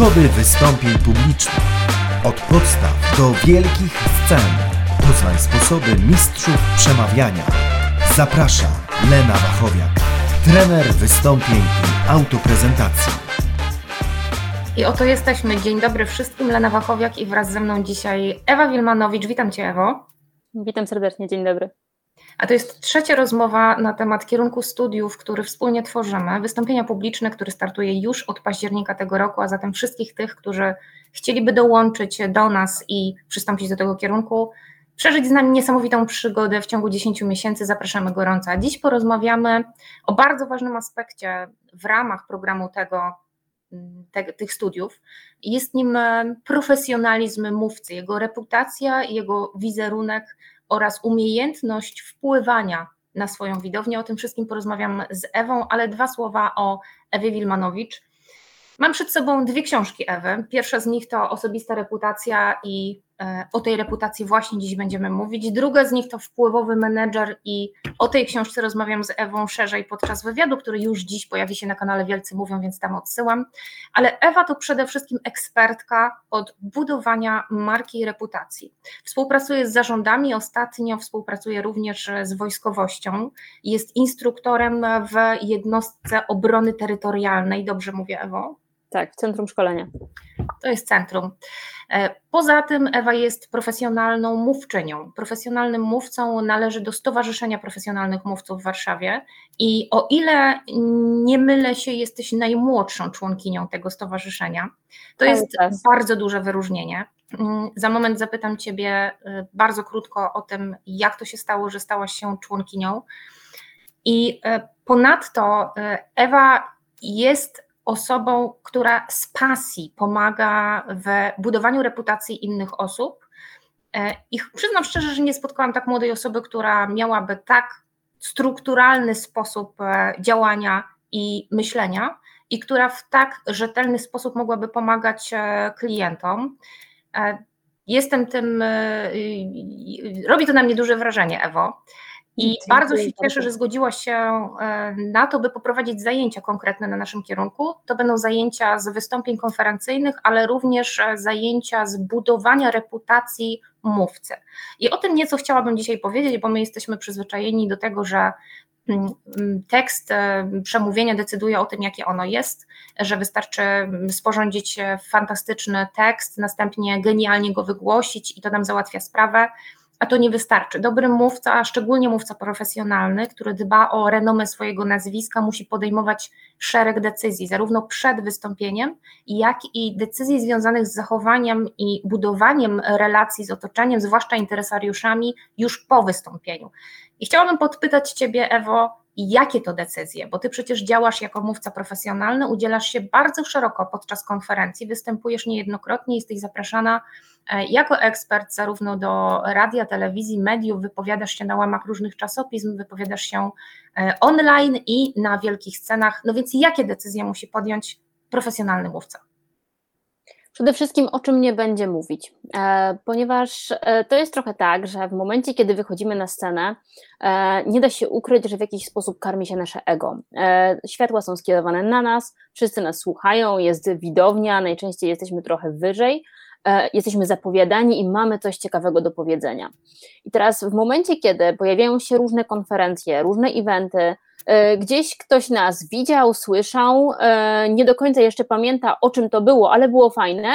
Schody wystąpień publicznych. Od podstaw do wielkich scen. Poznaj sposoby mistrzów przemawiania. Zaprasza Lena Wachowiak, trener wystąpień i autoprezentacji. I oto jesteśmy. Dzień dobry wszystkim, Lena Wachowiak i wraz ze mną dzisiaj Ewa Wilmanowicz. Witam Cię Ewo. Witam serdecznie, dzień dobry. A to jest trzecia rozmowa na temat kierunku studiów, który wspólnie tworzymy. Wystąpienia publiczne, który startuje już od października tego roku, a zatem wszystkich tych, którzy chcieliby dołączyć do nas i przystąpić do tego kierunku, przeżyć z nami niesamowitą przygodę w ciągu 10 miesięcy, zapraszamy gorąco. A dziś porozmawiamy o bardzo ważnym aspekcie w ramach programu tego, te, tych studiów. Jest nim profesjonalizm mówcy, jego reputacja, jego wizerunek oraz umiejętność wpływania na swoją widownię. O tym wszystkim porozmawiam z Ewą, ale dwa słowa o Ewie Wilmanowicz. Mam przed sobą dwie książki Ewy. Pierwsza z nich to Osobista reputacja i o tej reputacji właśnie dziś będziemy mówić. Druga z nich to Wpływowy menedżer i o tej książce rozmawiam z Ewą szerzej podczas wywiadu, który już dziś pojawi się na kanale Wielcy Mówią, więc tam odsyłam. Ale Ewa to przede wszystkim ekspertka od budowania marki i reputacji. Współpracuje z zarządami, ostatnio współpracuje również z wojskowością. Jest instruktorem w jednostce obrony terytorialnej, dobrze mówię Ewo? Tak, Centrum Szkolenia. To jest centrum. E, poza tym Ewa jest profesjonalną mówczynią. Profesjonalnym mówcą należy do Stowarzyszenia Profesjonalnych Mówców w Warszawie i o ile nie mylę się, jesteś najmłodszą członkinią tego stowarzyszenia. To jest bardzo duże wyróżnienie. Mm, za moment zapytam Ciebie y, bardzo krótko o tym, jak to się stało, że stałaś się członkinią. I y, ponadto Ewa jest osobą, która z pasji pomaga w budowaniu reputacji innych osób. E, I przyznam szczerze, że nie spotkałam tak młodej osoby, która miałaby tak strukturalny sposób e, działania i myślenia i która w tak rzetelny sposób mogłaby pomagać e, klientom. Jestem tym, robi to na mnie duże wrażenie, Ewo. I bardzo się cieszę, że zgodziła się e, na to, by poprowadzić zajęcia konkretne na naszym kierunku. To będą zajęcia z wystąpień konferencyjnych, ale również e, zajęcia z budowania reputacji mówcy. I o tym nieco chciałabym dzisiaj powiedzieć, bo my jesteśmy przyzwyczajeni do tego, że mm, mm, tekst e, przemówienia decyduje o tym, jakie ono jest, że wystarczy sporządzić fantastyczny tekst, następnie genialnie go wygłosić i to nam załatwia sprawę a to nie wystarczy. Dobry mówca, a szczególnie mówca profesjonalny, który dba o renomę swojego nazwiska, musi podejmować szereg decyzji, zarówno przed wystąpieniem, jak i decyzji związanych z zachowaniem i budowaniem relacji z otoczeniem, zwłaszcza interesariuszami, już po wystąpieniu. I chciałabym podpytać Ciebie, Ewo, jakie to decyzje, bo Ty przecież działasz jako mówca profesjonalny, udzielasz się bardzo szeroko podczas konferencji, występujesz niejednokrotnie, jesteś zapraszana jako ekspert zarówno do radia, telewizji, mediów, wypowiadasz się na łamach różnych czasopism, wypowiadasz się e, online i na wielkich scenach, no więc jakie decyzje musi podjąć profesjonalny mówca? Przede wszystkim o czym nie będzie mówić, e, ponieważ e, to jest trochę tak, że w momencie, kiedy wychodzimy na scenę, e, nie da się ukryć, że w jakiś sposób karmi się nasze ego. Światła są skierowane na nas, wszyscy nas słuchają, jest widownia, najczęściej jesteśmy trochę wyżej, jesteśmy zapowiadani i mamy coś ciekawego do powiedzenia. I teraz w momencie, kiedy pojawiają się różne konferencje, różne eventy, E, gdzieś ktoś nas widział, słyszał, e, nie do końca jeszcze pamięta o czym to było, ale było fajne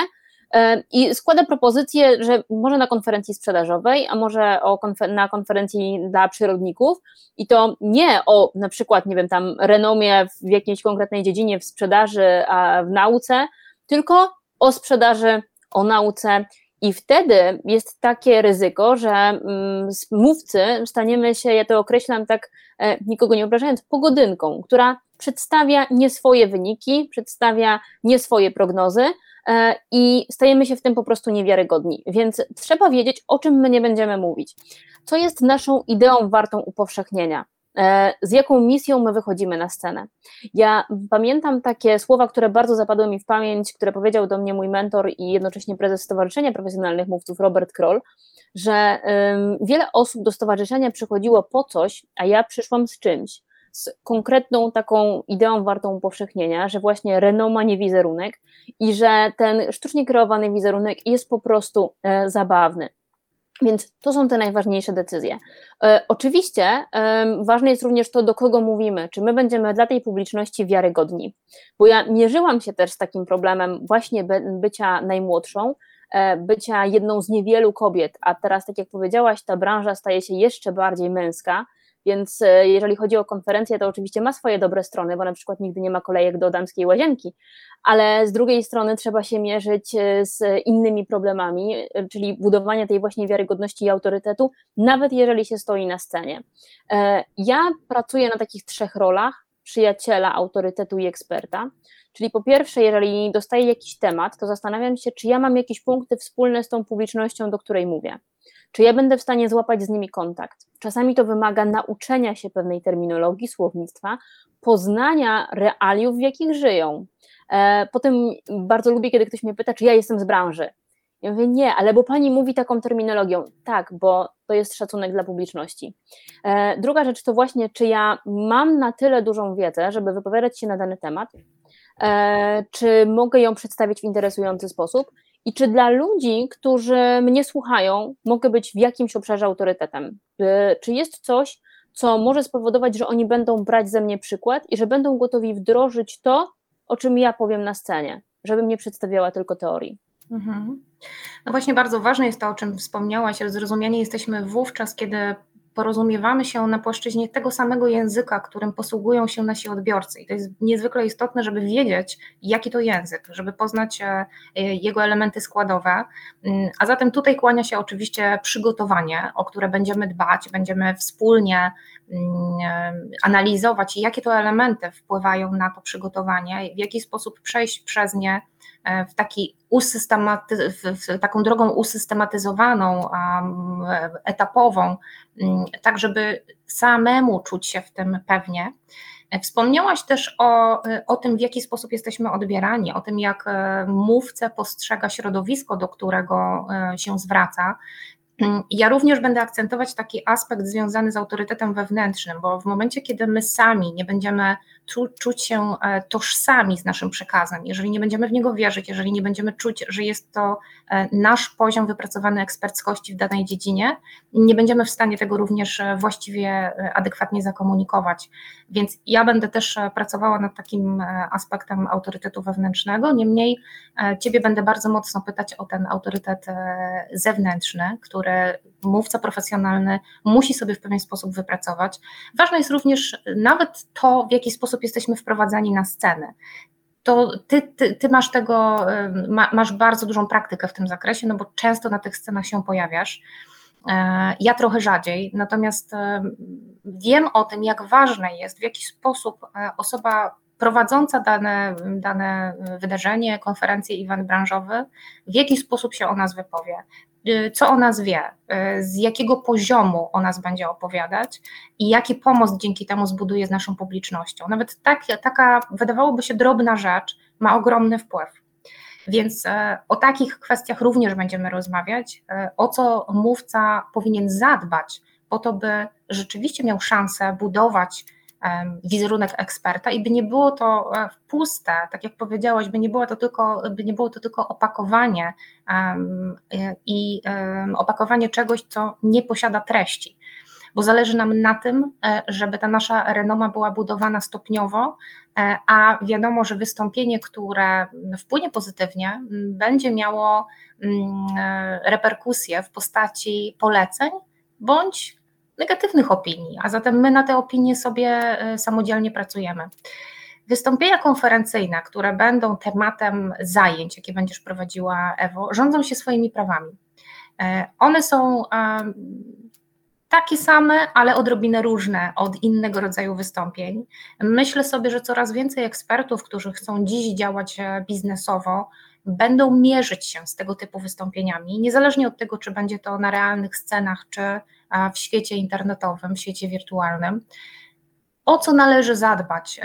e, i składa propozycję, że może na konferencji sprzedażowej, a może konfer na konferencji dla przyrodników i to nie o na przykład, nie wiem, tam renomie w jakiejś konkretnej dziedzinie w sprzedaży, a w nauce, tylko o sprzedaży, o nauce i wtedy jest takie ryzyko, że mm, mówcy staniemy się, ja to określam tak, e, nikogo nie obrażając, pogodynką, która przedstawia nie swoje wyniki, przedstawia nie swoje prognozy e, i stajemy się w tym po prostu niewiarygodni. Więc trzeba wiedzieć, o czym my nie będziemy mówić. Co jest naszą ideą wartą upowszechnienia? E, z jaką misją my wychodzimy na scenę. Ja pamiętam takie słowa, które bardzo zapadły mi w pamięć, które powiedział do mnie mój mentor i jednocześnie prezes Stowarzyszenia Profesjonalnych Mówców Robert Kroll, że wiele osób do stowarzyszenia przychodziło po coś, a ja przyszłam z czymś. z konkretną taką ideą wartą upowszechnienia, że właśnie renoma nie wizerunek i że ten sztucznie kreowany wizerunek jest po prostu e, zabawny. Więc to są te najważniejsze decyzje. E, oczywiście e, ważne jest również to, do kogo mówimy, czy my będziemy dla tej publiczności wiarygodni. Bo ja mierzyłam się też z takim problemem właśnie by, bycia najmłodszą, e, bycia jedną z niewielu kobiet, a teraz, tak jak powiedziałaś, ta branża staje się jeszcze bardziej męska więc e, jeżeli chodzi o konferencję, to oczywiście ma swoje dobre strony, bo na przykład nigdy nie ma kolejek do damskiej łazienki, ale z drugiej strony trzeba się mierzyć e, z innymi problemami, e, czyli budowanie tej właśnie wiarygodności i autorytetu, nawet jeżeli się stoi na scenie. Ja pracuję na takich trzech rolach: przyjaciela, autorytetu i eksperta. Czyli po pierwsze, jeżeli dostaję jakiś temat, to zastanawiam się, czy ja mam jakieś punkty wspólne z tą publicznością, do której mówię. Czy ja będę w stanie złapać z nimi kontakt? Czasami to wymaga nauczenia się pewnej terminologii, słownictwa, poznania realiów, w jakich żyją. E, potem bardzo lubię, kiedy ktoś mnie pyta, czy ja jestem z branży. Ja mówię, nie, ale bo pani mówi taką terminologią. Tak, bo to jest szacunek dla publiczności. E, druga rzecz to właśnie, czy ja mam na tyle dużą wiedzę, żeby wypowiadać się na dany temat, e, czy mogę ją przedstawić w interesujący sposób i czy dla ludzi, którzy mnie słuchają, mogę być w jakimś obszarze autorytetem? Czy jest coś, co może spowodować, że oni będą brać ze mnie przykład i że będą gotowi wdrożyć to, o czym ja powiem na scenie, żebym nie przedstawiała tylko teorii? Mhm. No właśnie bardzo ważne jest to, o czym wspomniałaś, zrozumienie jesteśmy wówczas, kiedy porozumiewamy się na płaszczyźnie tego samego języka, którym posługują się nasi odbiorcy. I to jest niezwykle istotne, żeby wiedzieć, jaki to język, żeby poznać e, jego elementy składowe. Mm, a zatem tutaj kłania się oczywiście przygotowanie, o które będziemy dbać, będziemy wspólnie analizować, jakie to elementy wpływają na to przygotowanie, w jaki sposób przejść przez nie E, w, taki usystematy, w taką drogą usystematyzowaną, etapową, mm, tak żeby samemu czuć się w tym pewnie. E, wspomniałaś też o, e, o tym, w jaki sposób jesteśmy odbierani, o tym, jak mówcę postrzega środowisko, do którego się zwraca. Mm, ja również będę akcentować taki aspekt związany z autorytetem wewnętrznym, bo w momencie, kiedy my sami nie będziemy czu, czuć się e, tożsami z naszym przekazem, jeżeli nie będziemy w niego wierzyć, jeżeli nie będziemy czuć, że jest to e, nasz poziom wypracowanej eksperckości w danej dziedzinie, nie będziemy w stanie tego również e, właściwie adekwatnie zakomunikować. Więc ja będę też pracowała nad takim aspektem autorytetu wewnętrznego. Niemniej Ciebie będę bardzo mocno pytać o ten autorytet zewnętrzny, który mówca profesjonalny musi sobie w pewien sposób wypracować. Ważne jest również nawet to, w jaki sposób jesteśmy wprowadzani na scenę to ty, ty, ty, masz tego, ma, masz bardzo dużą praktykę w tym zakresie, no bo często na tych scenach się pojawiasz. E, ja trochę rzadziej, natomiast wiem o tym, jak ważne jest, w jaki sposób e, osoba prowadząca dane, dane wydarzenie, konferencję, event branżowy, w jaki sposób się o nas wypowie, co o nas wie, y, z jakiego poziomu o nas będzie opowiadać i jaki pomost dzięki temu zbuduje z naszą publicznością. Nawet tak, taka, wydawałoby się, drobna rzecz ma ogromny wpływ. Więc e, o takich kwestiach również będziemy rozmawiać, e, o co mówca powinien zadbać, po to, by rzeczywiście miał szansę budować wizerunek eksperta i by nie było to e, puste, tak jak powiedziałaś, by nie było to tylko, by nie było to tylko opakowanie i opakowanie czegoś, co nie posiada treści. Bo zależy nam na tym, e, żeby ta nasza renoma była budowana stopniowo, e, a wiadomo, że wystąpienie, które wpłynie pozytywnie, będzie miało reperkusje w postaci poleceń bądź negatywnych opinii, a zatem my na te opinie sobie e, samodzielnie pracujemy. Wystąpienia konferencyjne, które będą tematem zajęć, jakie będziesz prowadziła, Ewo, rządzą się swoimi prawami. E, one są takie same, ale odrobinę różne od innego rodzaju wystąpień. Myślę sobie, że coraz więcej ekspertów, którzy chcą dziś działać e, biznesowo, będą mierzyć się z tego typu wystąpieniami, niezależnie od tego, czy będzie to na realnych scenach, czy w świecie internetowym, w świecie wirtualnym. O co należy zadbać,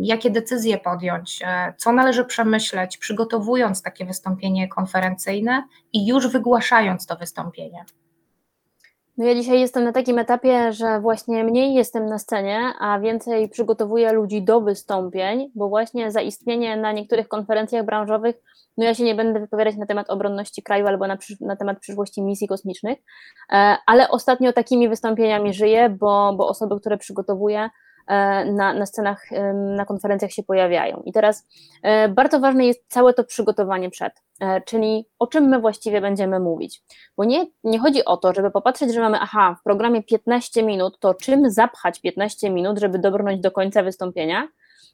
jakie decyzje podjąć, e, co należy przemyśleć, przygotowując takie wystąpienie konferencyjne i już wygłaszając to wystąpienie. No ja dzisiaj jestem na takim etapie, że właśnie mniej jestem na scenie, a więcej przygotowuję ludzi do wystąpień, bo właśnie zaistnienie na niektórych konferencjach branżowych, no ja się nie będę wypowiadać na temat obronności kraju albo na, na temat przyszłości misji kosmicznych, e, ale ostatnio takimi wystąpieniami żyję, bo, bo osoby, które przygotowuję, na, na scenach, na konferencjach się pojawiają. I teraz e, bardzo ważne jest całe to przygotowanie przed, e, czyli o czym my właściwie będziemy mówić. Bo nie, nie chodzi o to, żeby popatrzeć, że mamy, aha, w programie 15 minut, to czym zapchać 15 minut, żeby dobrnąć do końca wystąpienia,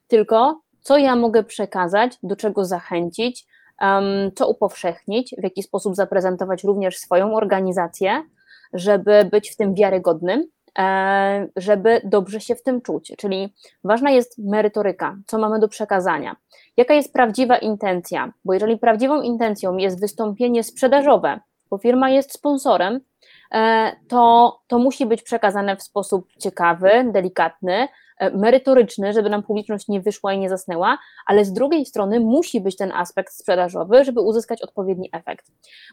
tylko co ja mogę przekazać, do czego zachęcić, co upowszechnić, w jaki sposób zaprezentować również swoją organizację, żeby być w tym wiarygodnym, E, żeby dobrze się w tym czuć. Czyli ważna jest merytoryka, co mamy do przekazania, jaka jest prawdziwa intencja, bo jeżeli prawdziwą intencją jest wystąpienie sprzedażowe, bo firma jest sponsorem, e, to, to musi być przekazane w sposób ciekawy, delikatny, E, merytoryczny, żeby nam publiczność nie wyszła i nie zasnęła, ale z drugiej strony musi być ten aspekt sprzedażowy, żeby uzyskać odpowiedni efekt.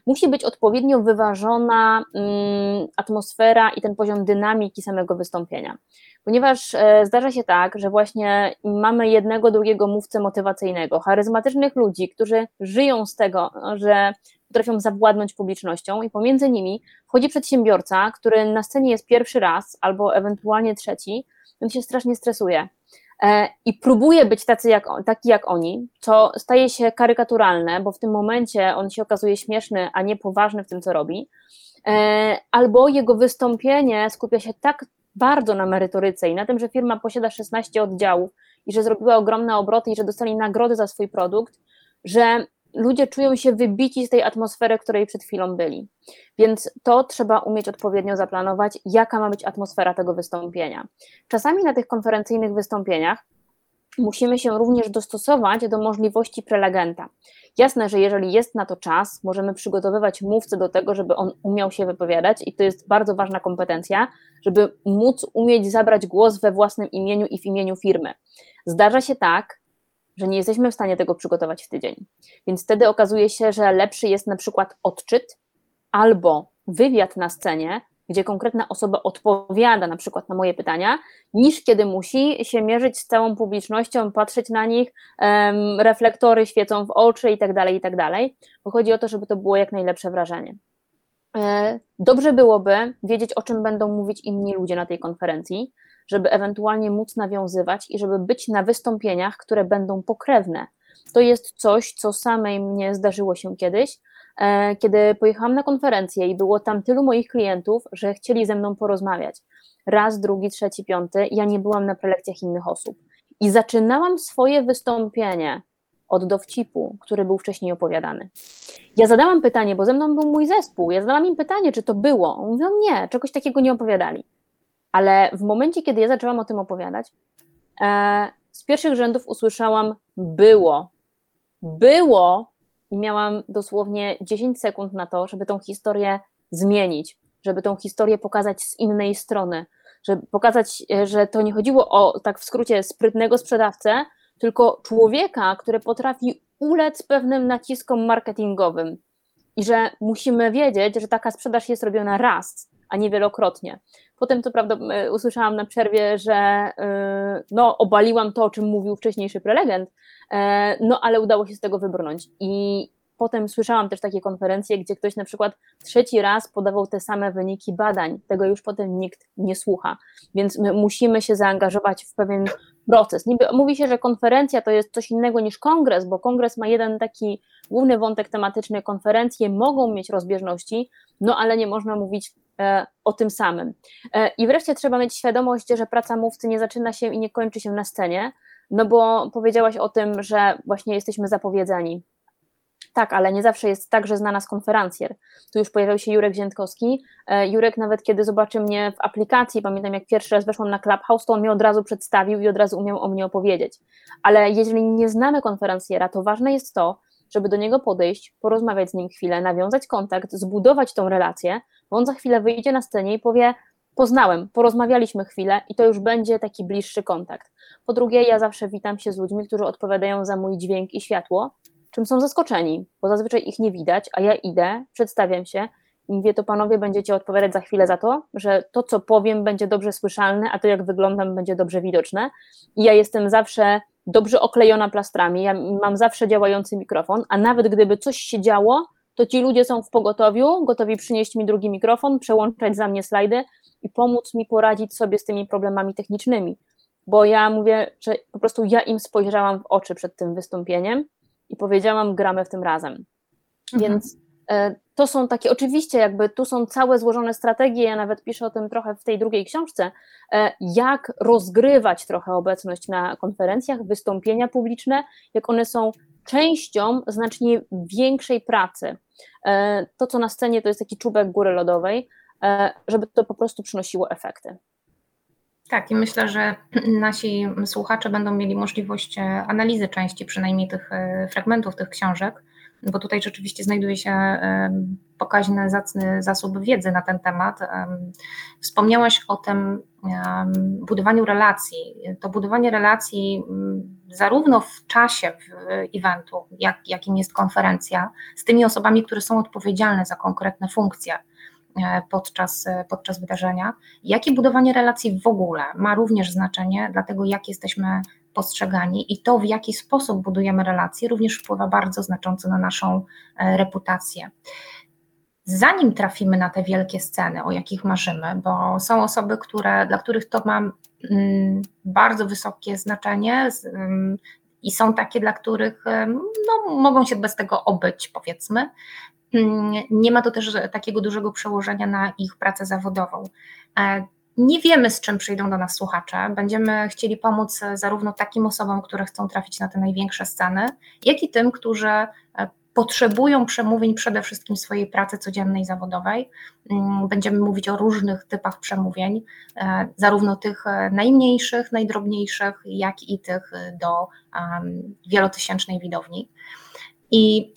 Musi być odpowiednio wyważona mm, atmosfera i ten poziom dynamiki samego wystąpienia. Ponieważ e, zdarza się tak, że właśnie mamy jednego, drugiego mówcę motywacyjnego, charyzmatycznych ludzi, którzy żyją z tego, że potrafią zawładnąć publicznością i pomiędzy nimi wchodzi przedsiębiorca, który na scenie jest pierwszy raz albo ewentualnie trzeci, on się strasznie stresuje. E, i próbuje być tacy jak, taki jak oni, co staje się karykaturalne, bo w tym momencie on się okazuje śmieszny, a nie poważny w tym, co robi, e, albo jego wystąpienie skupia się tak bardzo na merytoryce i na tym, że firma posiada 16 oddziałów i że zrobiła ogromne obroty i że dostali nagrody za swój produkt, że ludzie czują się wybici z tej atmosfery, której przed chwilą byli. Więc to trzeba umieć odpowiednio zaplanować, jaka ma być atmosfera tego wystąpienia. Czasami na tych konferencyjnych wystąpieniach musimy się również dostosować do możliwości prelegenta. Jasne, że jeżeli jest na to czas, możemy przygotowywać mówcę do tego, żeby on umiał się wypowiadać, i to jest bardzo ważna kompetencja, żeby móc umieć zabrać głos we własnym imieniu i w imieniu firmy. Zdarza się tak, że nie jesteśmy w stanie tego przygotować w tydzień. Więc wtedy okazuje się, że lepszy jest na przykład odczyt albo wywiad na scenie, gdzie konkretna osoba odpowiada na przykład na moje pytania, niż kiedy musi się mierzyć z całą publicznością, patrzeć na nich, um, reflektory świecą w oczy i tak dalej, i tak bo chodzi o to, żeby to było jak najlepsze wrażenie. E, dobrze byłoby wiedzieć, o czym będą mówić inni ludzie na tej konferencji, żeby ewentualnie móc nawiązywać i żeby być na wystąpieniach, które będą pokrewne. To jest coś, co samej mnie zdarzyło się kiedyś, e, kiedy pojechałam na konferencję i było tam tylu moich klientów, że chcieli ze mną porozmawiać. Raz, drugi, trzeci, piąty, ja nie byłam na prelekcjach innych osób. I zaczynałam swoje wystąpienie od dowcipu, który był wcześniej opowiadany. Ja zadałam pytanie, bo ze mną był mój zespół. Ja zadałam im pytanie, czy to było. Mówią, nie, czegoś takiego nie opowiadali. Ale w momencie, kiedy ja zaczęłam o tym opowiadać, e, z pierwszych rzędów usłyszałam było. Było i miałam dosłownie 10 sekund na to, żeby tą historię zmienić, żeby tą historię pokazać z innej strony, żeby pokazać, e, że to nie chodziło o, tak w skrócie, sprytnego sprzedawcę, tylko człowieka, który potrafi ulec pewnym naciskom marketingowym i że musimy wiedzieć, że taka sprzedaż jest robiona raz, a nie wielokrotnie. Potem to prawda usłyszałam na przerwie, że e, no, obaliłam to, o czym mówił wcześniejszy prelegent, e, no ale udało się z tego wybrnąć. I potem słyszałam też takie konferencje, gdzie ktoś na przykład trzeci raz podawał te same wyniki badań, tego już potem nikt nie słucha, więc my musimy się zaangażować w pewien proces. Niby mówi się, że konferencja to jest coś innego niż kongres, bo kongres ma jeden taki główny wątek tematyczny, konferencje mogą mieć rozbieżności, no ale nie można mówić o tym samym. E, I wreszcie trzeba mieć świadomość, że praca mówcy nie zaczyna się i nie kończy się na scenie, no bo powiedziałaś o tym, że właśnie jesteśmy zapowiedzeni. Tak, ale nie zawsze jest tak, że zna nas konferencjer. Tu już pojawiał się Jurek Ziętkowski. E, Jurek nawet kiedy zobaczy mnie w aplikacji, pamiętam jak pierwszy raz weszłam na Clubhouse, to on mnie od razu przedstawił i od razu umiał o mnie opowiedzieć. Ale jeżeli nie znamy konferencjera, to ważne jest to, żeby do niego podejść, porozmawiać z nim chwilę, nawiązać kontakt, zbudować tą relację, bo on za chwilę wyjdzie na scenie i powie: Poznałem, porozmawialiśmy chwilę i to już będzie taki bliższy kontakt. Po drugie, ja zawsze witam się z ludźmi, którzy odpowiadają za mój dźwięk i światło, czym są zaskoczeni, bo zazwyczaj ich nie widać, a ja idę, przedstawiam się mówię to panowie, będziecie odpowiadać za chwilę za to, że to, co powiem, będzie dobrze słyszalne, a to, jak wyglądam, będzie dobrze widoczne. I ja jestem zawsze dobrze oklejona plastrami, ja mam zawsze działający mikrofon, a nawet gdyby coś się działo, to ci ludzie są w pogotowiu, gotowi przynieść mi drugi mikrofon, przełączać za mnie slajdy i pomóc mi poradzić sobie z tymi problemami technicznymi. Bo ja mówię, że po prostu ja im spojrzałam w oczy przed tym wystąpieniem i powiedziałam, gramy w tym razem. Mhm. Więc to są takie, oczywiście, jakby tu są całe złożone strategie, ja nawet piszę o tym trochę w tej drugiej książce, e, jak rozgrywać trochę obecność na konferencjach, wystąpienia publiczne, jak one są częścią znacznie większej pracy. E, to, co na scenie, to jest taki czubek góry lodowej, żeby to po prostu przynosiło efekty. Tak, i myślę, że nasi słuchacze będą mieli możliwość analizy części przynajmniej tych fragmentów tych książek bo tutaj rzeczywiście znajduje się pokaźny, zacny zasób wiedzy na ten temat. Wspomniałaś o tym budowaniu relacji. To budowanie relacji mm, zarówno w czasie eventu, jak, jakim jest konferencja, z tymi osobami, które są odpowiedzialne za konkretne funkcje e, podczas, podczas wydarzenia, jak i budowanie relacji w ogóle ma również znaczenie dla tego, jak jesteśmy postrzegani i to, w jaki sposób budujemy relacje, również wpływa bardzo znacząco na naszą e, reputację. Zanim trafimy na te wielkie sceny, o jakich marzymy, bo są osoby, które, dla których to ma mm, bardzo wysokie znaczenie mm, i są takie, dla których no, mogą się bez tego obyć, powiedzmy. Mm, nie ma to też takiego dużego przełożenia na ich pracę zawodową. Nie wiemy, z czym przyjdą do nas słuchacze. Będziemy chcieli pomóc e, zarówno takim osobom, które chcą trafić na te największe sceny, jak i tym, którzy e, potrzebują przemówień przede wszystkim swojej pracy codziennej, zawodowej. Mm, będziemy mówić o różnych typach przemówień, e, zarówno tych najmniejszych, najdrobniejszych, jak i tych do wielotysięcznej widowni. I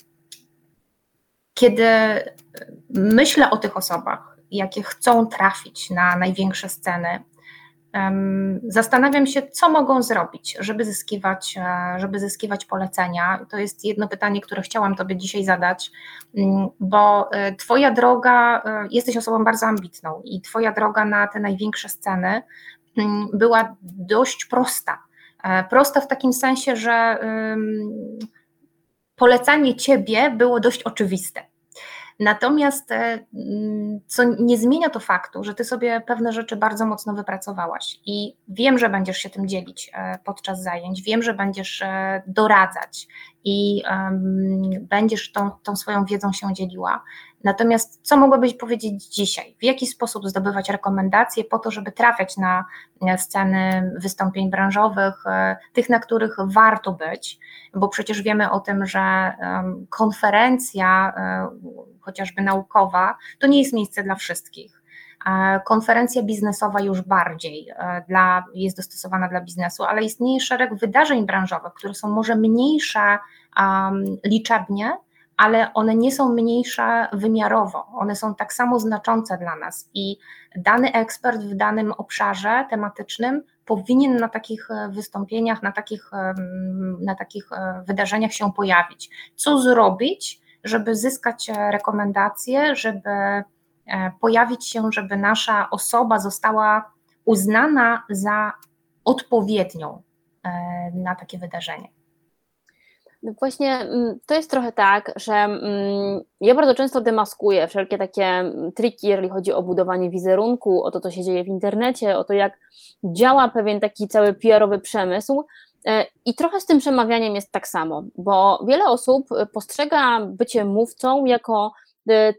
kiedy myślę o tych osobach, jakie chcą trafić na największe sceny. Zastanawiam się, co mogą zrobić, żeby zyskiwać, e, żeby zyskiwać polecenia. To jest jedno pytanie, które chciałam Tobie dzisiaj zadać, mm, bo e, Twoja droga, e, jesteś osobą bardzo ambitną i Twoja droga na te największe sceny mm, była dość prosta. Prosta w takim sensie, że polecanie Ciebie było dość oczywiste. Natomiast e, mm, co nie zmienia to faktu, że ty sobie pewne rzeczy bardzo mocno wypracowałaś i wiem, że będziesz się tym dzielić e, podczas zajęć, wiem, że będziesz e, doradzać i um, będziesz tą, tą swoją wiedzą się dzieliła. Natomiast co mogłabyś powiedzieć dzisiaj? W jaki sposób zdobywać rekomendacje po to, żeby trafiać na sceny wystąpień branżowych, e, tych, na których warto być, bo przecież wiemy o tym, że konferencja, e, chociażby naukowa, to nie jest miejsce dla wszystkich. Konferencja biznesowa już bardziej e, dla, jest dostosowana dla biznesu, ale istnieje szereg wydarzeń branżowych, które są może mniejsze um, liczebnie, ale one nie są mniejsze wymiarowo, one są tak samo znaczące dla nas i dany ekspert w danym obszarze tematycznym powinien na takich e, wystąpieniach, na takich, na takich e, wydarzeniach się pojawić. Co zrobić, żeby zyskać rekomendacje, żeby pojawić się, żeby nasza osoba została uznana za odpowiednią na takie wydarzenie? No właśnie mm, to jest trochę tak, że mm, ja bardzo często demaskuję wszelkie takie mm, triki, jeżeli chodzi o budowanie wizerunku, o to, co się dzieje w internecie, o to, jak działa pewien taki cały PR-owy przemysł. E, I trochę z tym przemawianiem jest tak samo, bo wiele osób postrzega bycie mówcą jako e,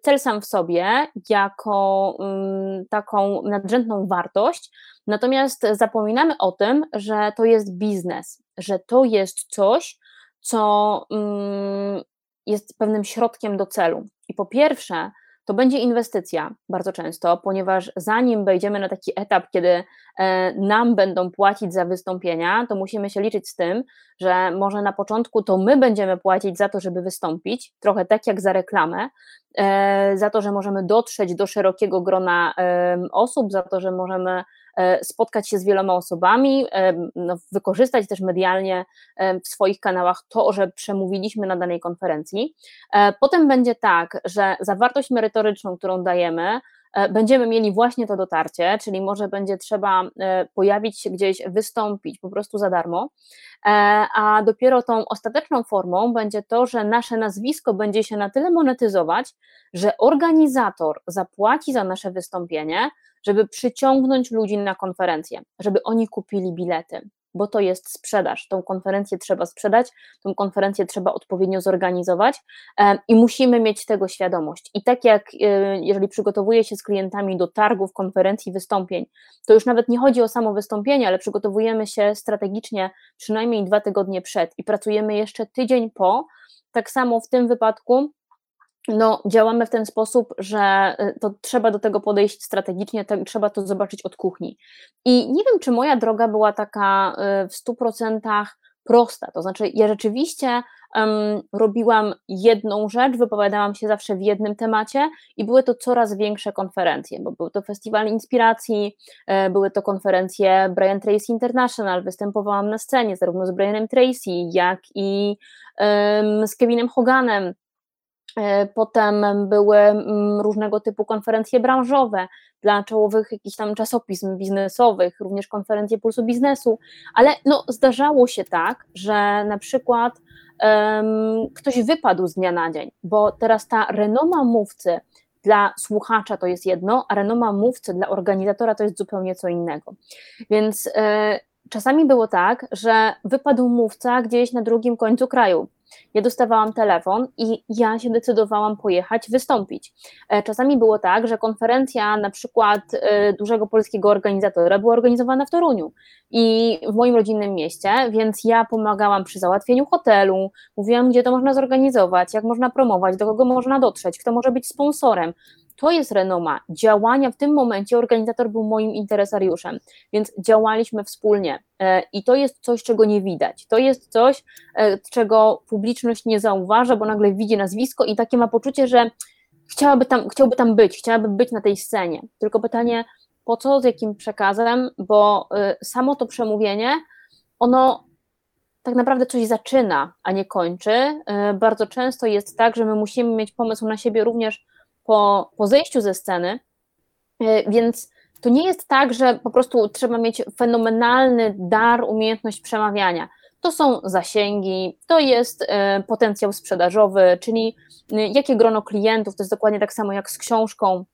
cel sam w sobie, jako taką nadrzędną wartość, natomiast zapominamy o tym, że to jest biznes, że to jest coś, co mm, jest pewnym środkiem do celu. I po pierwsze, to będzie inwestycja bardzo często, ponieważ zanim wejdziemy na taki etap, kiedy e, nam będą płacić za wystąpienia, to musimy się liczyć z tym, że może na początku to my będziemy płacić za to, żeby wystąpić, trochę tak jak za reklamę, e, za to, że możemy dotrzeć do szerokiego grona osób, za to, że możemy spotkać się z wieloma osobami, no, wykorzystać też medialnie w swoich kanałach to, że przemówiliśmy na danej konferencji. Potem będzie tak, że zawartość merytoryczną, którą dajemy, E, będziemy mieli właśnie to dotarcie, czyli może będzie trzeba e, pojawić się gdzieś, wystąpić po prostu za darmo, e, a dopiero tą ostateczną formą będzie to, że nasze nazwisko będzie się na tyle monetyzować, że organizator zapłaci za nasze wystąpienie, żeby przyciągnąć ludzi na konferencję, żeby oni kupili bilety bo to jest sprzedaż. Tą konferencję trzeba sprzedać, tą konferencję trzeba odpowiednio zorganizować i musimy mieć tego świadomość. I tak jak e, jeżeli przygotowuję się z klientami do targów, konferencji, wystąpień, to już nawet nie chodzi o samo wystąpienie, ale przygotowujemy się strategicznie przynajmniej dwa tygodnie przed i pracujemy jeszcze tydzień po. Tak samo w tym wypadku no, działamy w ten sposób, że y, to trzeba do tego podejść strategicznie, trzeba to zobaczyć od kuchni. I nie wiem, czy moja droga była taka y, w 100% prosta. To znaczy, ja rzeczywiście um, robiłam jedną rzecz, wypowiadałam się zawsze w jednym temacie i były to coraz większe konferencje, bo był to festiwal inspiracji, e, były to konferencje Brian Tracy International, występowałam na scenie zarówno z Brianem Tracy, jak i z Kevinem Hoganem potem były mm, różnego typu konferencje branżowe dla czołowych jakichś tam czasopism biznesowych, również konferencje Pulsu Biznesu, ale no, zdarzało się tak, że na przykład um, ktoś wypadł z dnia na dzień, bo teraz ta renoma mówcy dla słuchacza to jest jedno, a renoma mówcy dla organizatora to jest zupełnie co innego. Więc e, czasami było tak, że wypadł mówca gdzieś na drugim końcu kraju, ja dostawałam telefon i ja się decydowałam pojechać, wystąpić. E, czasami było tak, że konferencja na przykład e, dużego polskiego organizatora była organizowana w Toruniu i w moim rodzinnym mieście, więc ja pomagałam przy załatwieniu hotelu, mówiłam, gdzie to można zorganizować, jak można promować, do kogo można dotrzeć, kto może być sponsorem. To jest renoma. Działania w tym momencie organizator był moim interesariuszem, więc działaliśmy wspólnie. E, I to jest coś, czego nie widać. To jest coś, e, czego publiczność nie zauważa, bo nagle widzi nazwisko i takie ma poczucie, że chciałaby tam, chciałby tam być, chciałaby być na tej scenie. Tylko pytanie, po co, z jakim przekazem, bo e, samo to przemówienie, ono tak naprawdę coś zaczyna, a nie kończy. Bardzo często jest tak, że my musimy mieć pomysł na siebie również po, po zejściu ze sceny, e, więc to nie jest tak, że po prostu trzeba mieć fenomenalny dar, umiejętność przemawiania. To są zasięgi, to jest e, potencjał sprzedażowy, czyli e, jakie grono klientów, to jest dokładnie tak samo jak z książką,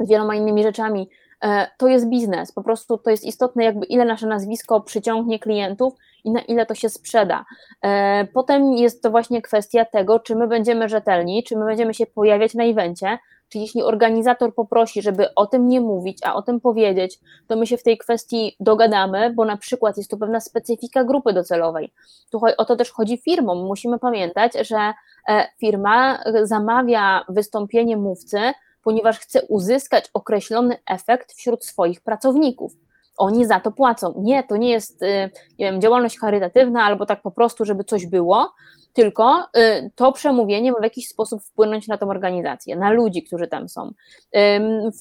z wieloma innymi rzeczami. To jest biznes, po prostu to jest istotne, jakby ile nasze nazwisko przyciągnie klientów i na ile to się sprzeda. E, potem jest to właśnie kwestia tego, czy my będziemy rzetelni, czy my będziemy się pojawiać na evencie, czy jeśli organizator poprosi, żeby o tym nie mówić, a o tym powiedzieć, to my się w tej kwestii dogadamy, bo na przykład jest to pewna specyfika grupy docelowej. Tu o to też chodzi firmom. Musimy pamiętać, że e, firma zamawia wystąpienie mówcy, ponieważ chce uzyskać określony efekt wśród swoich pracowników oni za to płacą. Nie, to nie jest y, nie wiem, działalność charytatywna albo tak po prostu, żeby coś było, tylko y, to przemówienie ma w jakiś sposób wpłynąć na tą organizację, na ludzi, którzy tam są,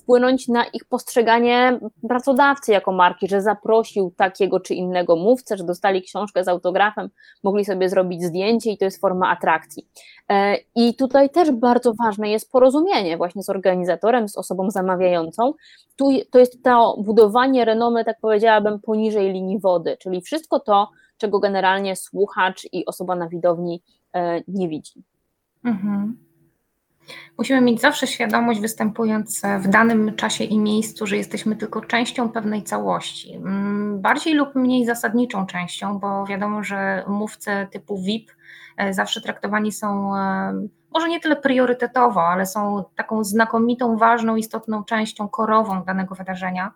wpłynąć na ich postrzeganie pracodawcy jako marki, że zaprosił takiego czy innego mówcę, że dostali książkę z autografem, mogli sobie zrobić zdjęcie i to jest forma atrakcji. E, I tutaj też bardzo ważne jest porozumienie właśnie z organizatorem, z osobą zamawiającą. Tu to jest to budowanie renomy, tak powiedziałabym, poniżej linii wody, czyli wszystko to, czego generalnie słuchacz i osoba na widowni e, nie widzi. Mhm. Musimy mieć zawsze świadomość, występując w danym czasie i miejscu, że jesteśmy tylko częścią pewnej całości. Mm, bardziej lub mniej zasadniczą częścią, bo wiadomo, że mówcy typu VIP e, zawsze traktowani są e, może nie tyle priorytetowo, ale są taką znakomitą, ważną, istotną częścią korową danego wydarzenia.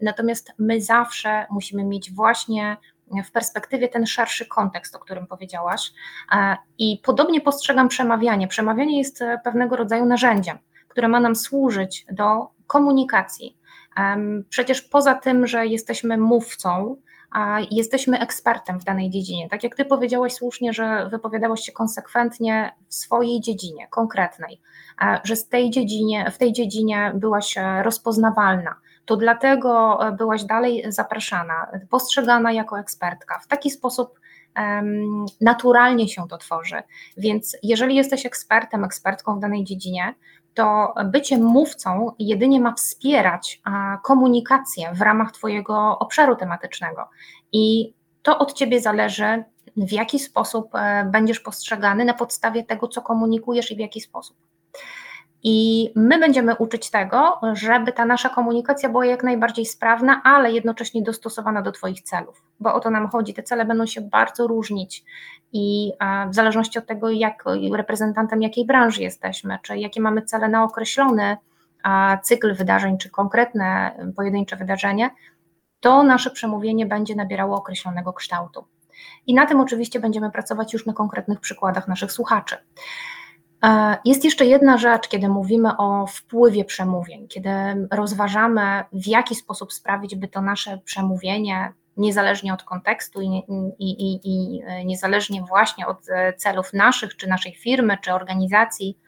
Natomiast my zawsze musimy mieć właśnie w perspektywie ten szerszy kontekst, o którym powiedziałaś. E, I podobnie postrzegam przemawianie. Przemawianie jest e, pewnego rodzaju narzędziem, które ma nam służyć do komunikacji. Przecież poza tym, że jesteśmy mówcą, a jesteśmy ekspertem w danej dziedzinie. Tak jak Ty powiedziałaś słusznie, że wypowiadałaś się konsekwentnie w swojej dziedzinie konkretnej, że z tej dziedzinie, w tej dziedzinie byłaś e, rozpoznawalna to dlatego byłaś dalej zapraszana, postrzegana jako ekspertka. W taki sposób naturalnie się to tworzy. Więc jeżeli jesteś ekspertem, ekspertką w danej dziedzinie, to bycie mówcą jedynie ma wspierać komunikację w ramach Twojego obszaru tematycznego. I to od Ciebie zależy, w jaki sposób e, będziesz postrzegany na podstawie tego, co komunikujesz i w jaki sposób. I my będziemy uczyć tego, żeby ta nasza komunikacja była jak najbardziej sprawna, ale jednocześnie dostosowana do Twoich celów, bo o to nam chodzi. Te cele będą się bardzo różnić i w zależności od tego, jak reprezentantem jakiej branży jesteśmy, czy jakie mamy cele na określony cykl wydarzeń, czy konkretne pojedyncze wydarzenie, to nasze przemówienie będzie nabierało określonego kształtu. I na tym oczywiście będziemy pracować już na konkretnych przykładach naszych słuchaczy. E, jest jeszcze jedna rzecz, kiedy mówimy o wpływie przemówień, kiedy rozważamy, w jaki sposób sprawić, by to nasze przemówienie, niezależnie od kontekstu i, i, i, i e, niezależnie właśnie od e, celów naszych, czy naszej firmy, czy organizacji,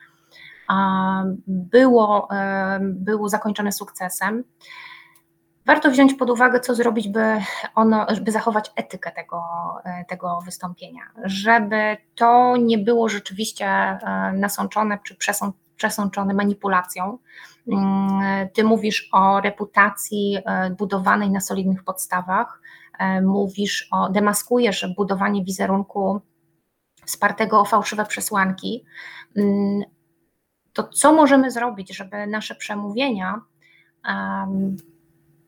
było, było zakończone sukcesem warto wziąć pod uwagę, co zrobić, by, ono, by zachować etykę tego, e, tego wystąpienia, żeby to nie było rzeczywiście e, nasączone czy przesączone manipulacją. Mm, ty mówisz o reputacji e, budowanej na solidnych podstawach, mówisz o, demaskujesz budowanie wizerunku wspartego o fałszywe przesłanki. Mm, to co możemy zrobić, żeby nasze przemówienia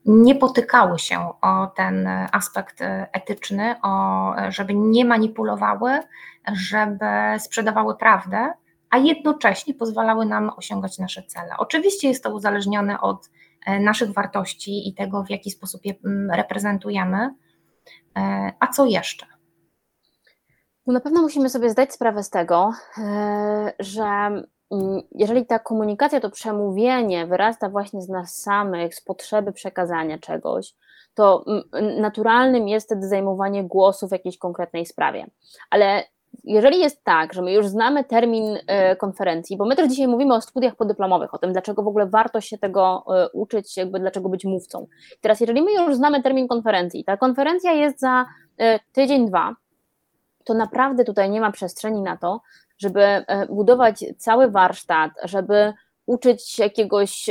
nie potykały się o ten aspekt etyczny, o, żeby nie manipulowały, żeby sprzedawały prawdę, a jednocześnie pozwalały nam osiągać nasze cele. Oczywiście jest to uzależnione od e, naszych wartości i tego, w jaki sposób je mm, reprezentujemy. E, a co jeszcze? No na pewno musimy sobie zdać sprawę z tego, e, że jeżeli ta komunikacja, to przemówienie wyrasta właśnie z nas samych, z potrzeby przekazania czegoś, to naturalnym jest wtedy zajmowanie głosu w jakiejś konkretnej sprawie. Ale jeżeli jest tak, że my już znamy termin e, konferencji, bo my też dzisiaj mówimy o studiach podyplomowych, o tym, dlaczego w ogóle warto się tego e, uczyć, jakby dlaczego być mówcą. Teraz, jeżeli my już znamy termin konferencji, ta konferencja jest za e, tydzień, dwa, to naprawdę tutaj nie ma przestrzeni na to, żeby e, budować cały warsztat, żeby uczyć jakiegoś,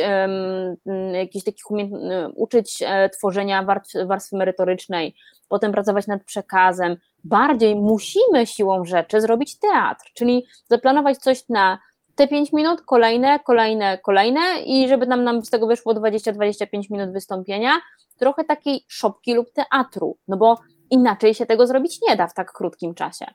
jakichś takich umiejętności, uczyć e, tworzenia warstwy merytorycznej, potem pracować nad przekazem. Bardziej musimy siłą rzeczy zrobić teatr, czyli zaplanować coś na te 5 minut, kolejne, kolejne, kolejne i żeby nam, nam z tego wyszło 20-25 minut wystąpienia, trochę takiej szopki lub teatru, no bo inaczej się tego zrobić nie da w tak krótkim czasie.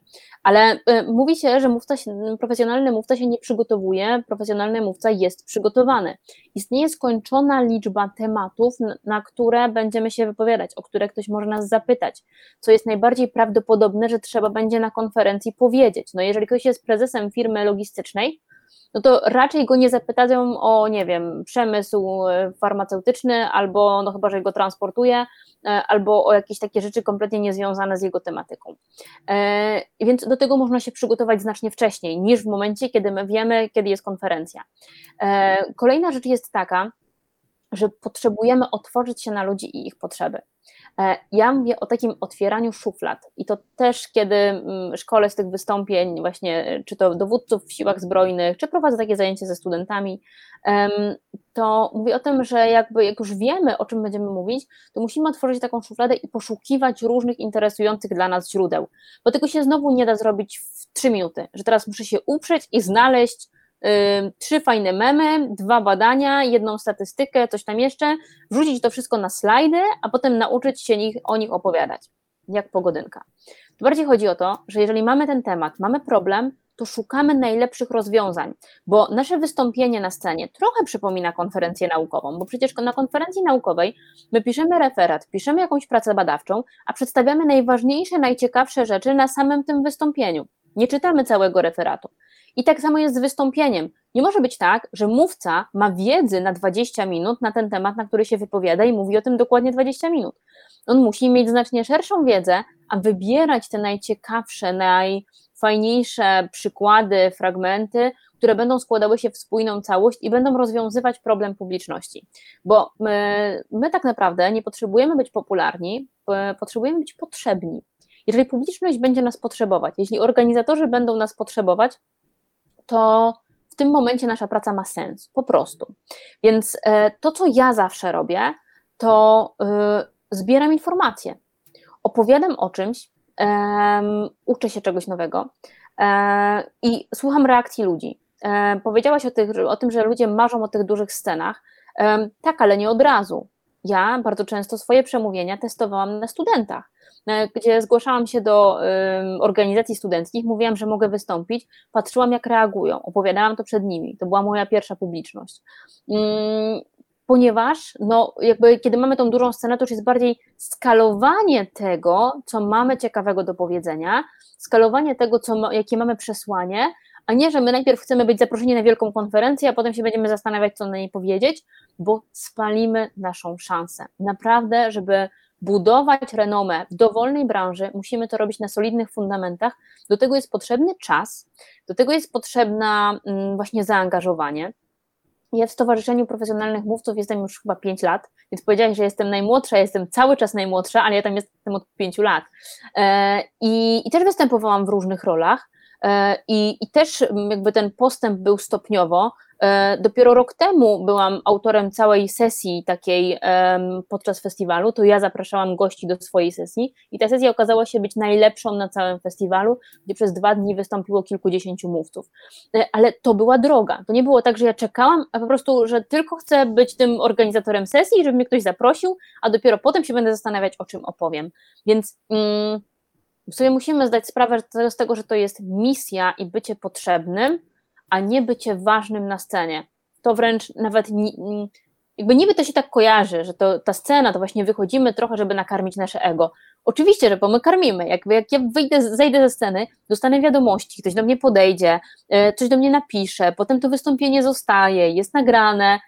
Ale y, mówi się, że mówca się, profesjonalny mówca się nie przygotowuje, profesjonalny mówca jest przygotowany. Istnieje skończona liczba tematów, na które będziemy się wypowiadać, o które ktoś może nas zapytać, co jest najbardziej prawdopodobne, że trzeba będzie na konferencji powiedzieć. No jeżeli ktoś jest prezesem firmy logistycznej, no to raczej go nie zapytają o, nie wiem, przemysł e, farmaceutyczny, albo, no chyba, że go transportuje, e, albo o jakieś takie rzeczy kompletnie niezwiązane z jego tematyką. E, więc do tego można się przygotować znacznie wcześniej, niż w momencie, kiedy my wiemy, kiedy jest konferencja. Kolejna rzecz jest taka, że potrzebujemy otworzyć się na ludzi i ich potrzeby. E, ja mówię o takim otwieraniu szuflad i to też, kiedy mm, szkole z tych wystąpień, właśnie czy to dowódców w siłach zbrojnych, czy prowadzę takie zajęcia ze studentami, to mówię o tym, że jakby jak już wiemy, o czym będziemy mówić, to musimy otworzyć taką szufladę i poszukiwać różnych interesujących dla nas źródeł, bo tego się znowu nie da zrobić w trzy minuty, że teraz muszę się uprzeć i znaleźć trzy fajne memy, dwa badania, jedną statystykę, coś tam jeszcze, wrzucić to wszystko na slajdy, a potem nauczyć się nich, o nich opowiadać, jak pogodynka. Bardziej chodzi o to, że jeżeli mamy ten temat, mamy problem, to szukamy najlepszych rozwiązań, bo nasze wystąpienie na scenie trochę przypomina konferencję naukową, bo przecież na konferencji naukowej my piszemy referat, piszemy jakąś pracę badawczą, a przedstawiamy najważniejsze, najciekawsze rzeczy na samym tym wystąpieniu. Nie czytamy całego referatu. I tak samo jest z wystąpieniem. Nie może być tak, że mówca ma wiedzy na 20 minut na ten temat, na który się wypowiada i mówi o tym dokładnie 20 minut. On musi mieć znacznie szerszą wiedzę, a wybierać te najciekawsze, naj, fajniejsze przykłady, fragmenty, które będą składały się w spójną całość i będą rozwiązywać problem publiczności. Bo my, my tak naprawdę nie potrzebujemy być popularni, potrzebujemy być potrzebni. Jeżeli publiczność będzie nas potrzebować, jeśli organizatorzy będą nas potrzebować, to w tym momencie nasza praca ma sens, po prostu. Więc e, to, co ja zawsze robię, to e, zbieram informacje, opowiadam o czymś, uczę się czegoś nowego e, i słucham reakcji ludzi. Powiedziałaś o, tych, o tym, że ludzie marzą o tych dużych scenach. Tak, ale nie od razu. Ja bardzo często swoje przemówienia testowałam na studentach gdzie zgłaszałam się do organizacji studenckich, mówiłam, że mogę wystąpić, patrzyłam jak reagują, opowiadałam to przed nimi, to była moja pierwsza publiczność. Mm, ponieważ no, jakby kiedy mamy tą dużą scenę, to już jest bardziej skalowanie tego, co mamy ciekawego do powiedzenia, skalowanie tego, co, jakie mamy przesłanie, a nie, że my najpierw chcemy być zaproszeni na wielką konferencję, a potem się będziemy zastanawiać, co na niej powiedzieć, bo spalimy naszą szansę. Naprawdę, żeby budować renomę w dowolnej branży, musimy to robić na solidnych fundamentach. Do tego jest potrzebny czas, do tego jest potrzebne mm, właśnie zaangażowanie. Ja w Stowarzyszeniu Profesjonalnych Mówców jestem już chyba 5 lat, więc powiedziałeś, że jestem najmłodsza, jestem cały czas najmłodsza, ale ja tam jestem od 5 lat. E, I, i też występowałam w różnych rolach. E, I, I też jakby ten postęp był stopniowo. E, dopiero rok temu byłam autorem całej sesji takiej podczas festiwalu, to ja zapraszałam gości do swojej sesji i ta sesja okazała się być najlepszą na całym festiwalu, gdzie przez dwa dni wystąpiło kilkudziesięciu mówców. E, ale to była droga. To nie było tak, że ja czekałam, a po prostu, że tylko chcę być tym organizatorem sesji, żeby mnie ktoś zaprosił, a dopiero potem się będę zastanawiać, o czym opowiem. Więc. Mm, sobie musimy zdać sprawę z tego, że to jest misja i bycie potrzebnym, a nie bycie ważnym na scenie. To wręcz nawet jakby niby to się tak kojarzy, że to ta scena, to właśnie wychodzimy trochę, żeby nakarmić nasze ego. Oczywiście, że bo my karmimy. Jakby jak ja wyjdę, zejdę ze sceny, dostanę wiadomości, ktoś do mnie podejdzie, e, coś do mnie napisze, potem to wystąpienie zostaje, jest nagrane.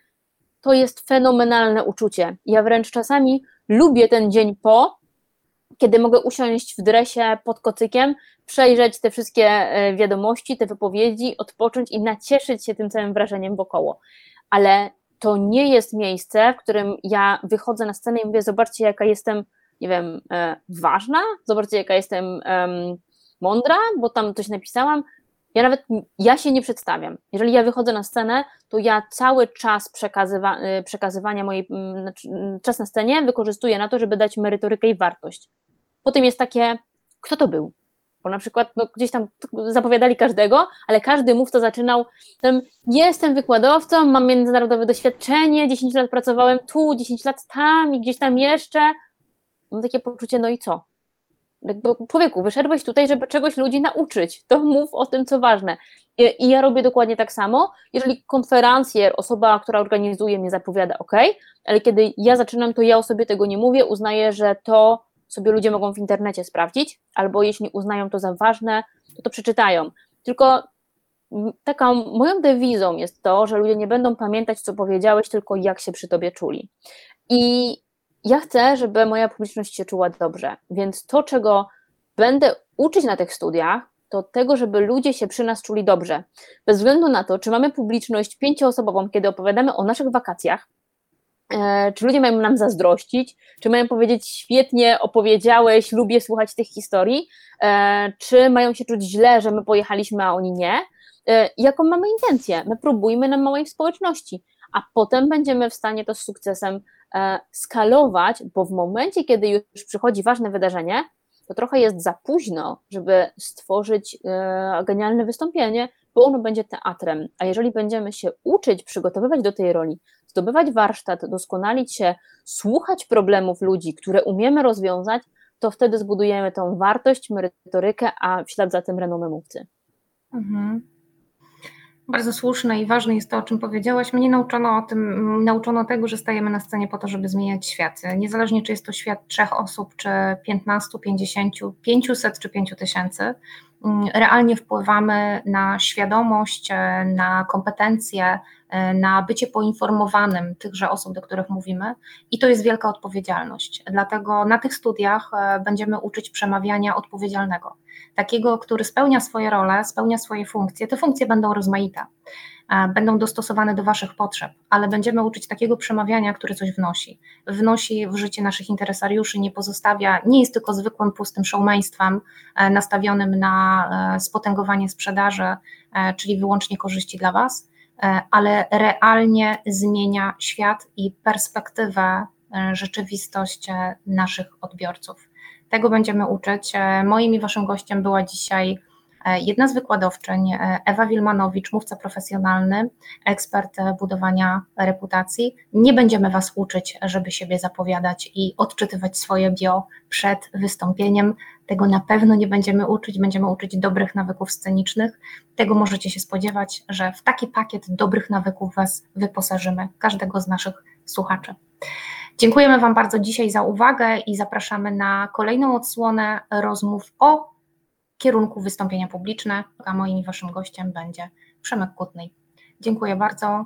To jest fenomenalne uczucie. Ja wręcz czasami lubię ten dzień po, kiedy mogę usiąść w dresie pod kocykiem, przejrzeć te wszystkie e, wiadomości, te wypowiedzi, odpocząć i nacieszyć się tym całym wrażeniem wokoło. Ale to nie jest miejsce, w którym ja wychodzę na scenę i mówię: Zobaczcie, jaka jestem, nie wiem, e, ważna, zobaczcie, jaka jestem mądra, bo tam coś napisałam. Ja nawet ja się nie przedstawiam. Jeżeli ja wychodzę na scenę, to ja cały czas przekazywa, e, przekazywania mojej, znaczy, czas na scenie wykorzystuję na to, żeby dać merytorykę i wartość. Potem jest takie, kto to był? Bo na przykład no, gdzieś tam zapowiadali każdego, ale każdy mówca zaczynał tym, jestem wykładowcą, mam międzynarodowe doświadczenie, 10 lat pracowałem tu, 10 lat tam i gdzieś tam jeszcze. Mam takie poczucie, no i co? Jakby, człowieku, wyszedłeś tutaj, żeby czegoś ludzi nauczyć, to mów o tym, co ważne. I, I, ja robię dokładnie tak samo. Jeżeli konferencjer, osoba, która organizuje, mnie zapowiada, ok, ale kiedy ja zaczynam, to ja o sobie tego nie mówię, uznaję, że to sobie ludzie mogą w internecie sprawdzić, albo jeśli uznają to za ważne, to to przeczytają. Tylko taką moją dewizą jest to, że ludzie nie będą pamiętać, co powiedziałeś, tylko jak się przy tobie czuli. I ja chcę, żeby moja publiczność się czuła dobrze, więc to, czego będę uczyć na tych studiach, to tego, żeby ludzie się przy nas czuli dobrze. Bez względu na to, czy mamy publiczność pięcioosobową, kiedy opowiadamy o naszych wakacjach, E, czy ludzie mają nam zazdrościć? Czy mają powiedzieć, świetnie opowiedziałeś, lubię słuchać tych historii? E, czy mają się czuć źle, że my pojechaliśmy, a oni nie? E, jaką mamy intencję? My próbujmy na małej społeczności, a potem będziemy w stanie to z sukcesem skalować, bo w momencie, kiedy już przychodzi ważne wydarzenie, to trochę jest za późno, żeby stworzyć genialne wystąpienie, bo ono będzie teatrem. A jeżeli będziemy się uczyć, przygotowywać do tej roli, zdobywać warsztat, doskonalić się, słuchać problemów ludzi, które umiemy rozwiązać, to wtedy zbudujemy tą wartość, merytorykę, a w ślad za tym renomę mówcy. Mhm. Bardzo słuszne i ważne jest to, o czym powiedziałaś. Mnie nauczono o tym, nauczono tego, że stajemy na scenie po to, żeby zmieniać świat. Niezależnie, czy jest to świat trzech osób, czy 15, 50, 500 czy 5 tysięcy, mm, realnie wpływamy na świadomość, na kompetencje, na bycie poinformowanym tychże osób, do których mówimy, i to jest wielka odpowiedzialność. Dlatego na tych studiach będziemy uczyć przemawiania odpowiedzialnego, takiego, który spełnia swoje role, spełnia swoje funkcje. Te funkcje będą rozmaite będą dostosowane do Waszych potrzeb, ale będziemy uczyć takiego przemawiania, które coś wnosi. Wnosi w życie naszych interesariuszy, nie pozostawia, nie jest tylko zwykłym pustym showmeństwem e, nastawionym na e, spotęgowanie sprzedaży, e, czyli wyłącznie korzyści dla Was, ale realnie zmienia świat i perspektywę, rzeczywistość naszych odbiorców. Tego będziemy uczyć. Moim i Waszym gościem była dzisiaj E, jedna z wykładowczyń, e, Ewa Wilmanowicz, mówca profesjonalny, ekspert e, budowania reputacji. Nie będziemy Was uczyć, żeby siebie zapowiadać i odczytywać swoje bio przed wystąpieniem. Tego na pewno nie będziemy uczyć, będziemy uczyć dobrych nawyków scenicznych. Tego możecie się spodziewać, że w taki pakiet dobrych nawyków Was wyposażymy, każdego z naszych słuchaczy. Dziękujemy Wam bardzo dzisiaj za uwagę i zapraszamy na kolejną odsłonę rozmów o kierunku wystąpienia publiczne, a moim i waszym gościem będzie Przemek Kutny. Dziękuję bardzo.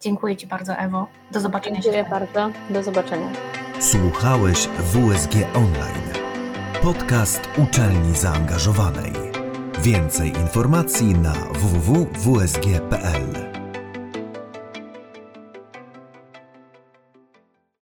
Dziękuję Ci bardzo, Ewo. Do zobaczenia. Dziękuję bardzo. Do zobaczenia. Słuchałeś WSG Online. Podcast uczelni zaangażowanej. Więcej informacji na www.wsg.pl.